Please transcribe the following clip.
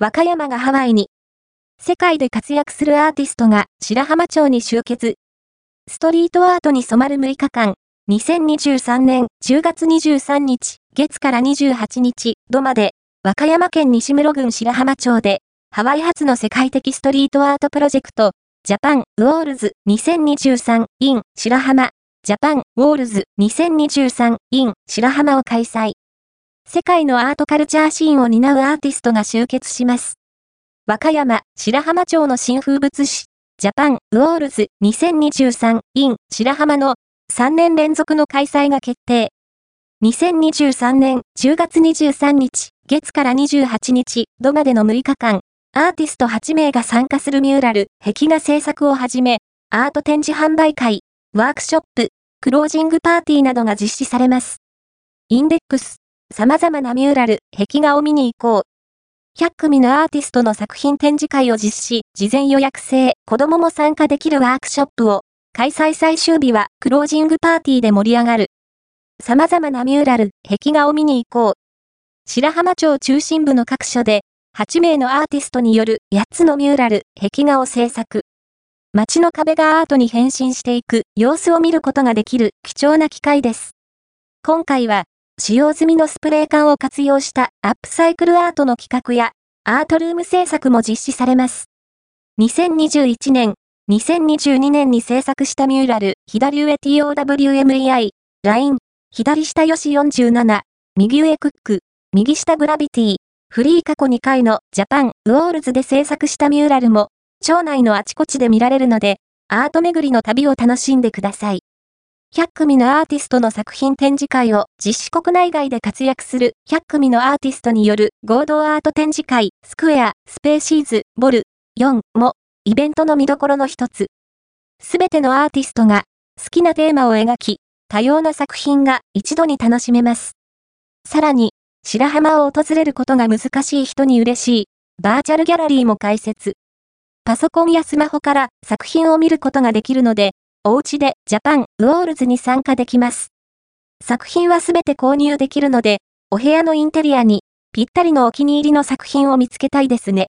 和歌山がハワイに。世界で活躍するアーティストが白浜町に集結。ストリートアートに染まる6日間。2023年10月23日、月から28日、土まで、和歌山県西牟婁郡白浜町で、ハワイ発の世界的ストリートアートプロジェクト、ジャパンウォールズ2023 in 白浜、ジャパンウォールズ2023 in 白浜を開催。世界のアートカルチャーシーンを担うアーティストが集結します。和歌山、白浜町の新風物詩、ジャパンウォールズ2023 in 白浜の3年連続の開催が決定。2023年10月23日、月から28日、土までの6日間、アーティスト8名が参加するミューラル、壁画制作をはじめ、アート展示販売会、ワークショップ、クロージングパーティーなどが実施されます。インデックス、様々なミューラル、壁画を見に行こう。100組のアーティストの作品展示会を実施、事前予約制、子供も参加できるワークショップを、開催最終日はクロージングパーティーで盛り上がる。様々なミューラル、壁画を見に行こう。白浜町中心部の各所で、8名のアーティストによる8つのミューラル、壁画を制作。街の壁がアートに変身していく様子を見ることができる貴重な機会です。今回は、使用済みのスプレー缶を活用したアップサイクルアートの企画やアートルーム制作も実施されます。2021年、2022年に制作したミューラル、左上 TOWMEI、LINE、左下よし47、右上クック、右下グラビティ、フリー過去2回のジャパンウォールズで制作したミューラルも、町内のあちこちで見られるので、アート巡りの旅を楽しんでください。100組のアーティストの作品展示会を実施国内外で活躍する100組のアーティストによる合同アート展示会スクエア、スペーシーズ、ボル、4もイベントの見どころの一つ。すべてのアーティストが好きなテーマを描き、多様な作品が一度に楽しめます。さらに、白浜を訪れることが難しい人に嬉しいバーチャルギャラリーも開設。パソコンやスマホから作品を見ることができるので、おうちでジャパンウォールズに参加できます。作品はすべて購入できるので、お部屋のインテリアにぴったりのお気に入りの作品を見つけたいですね。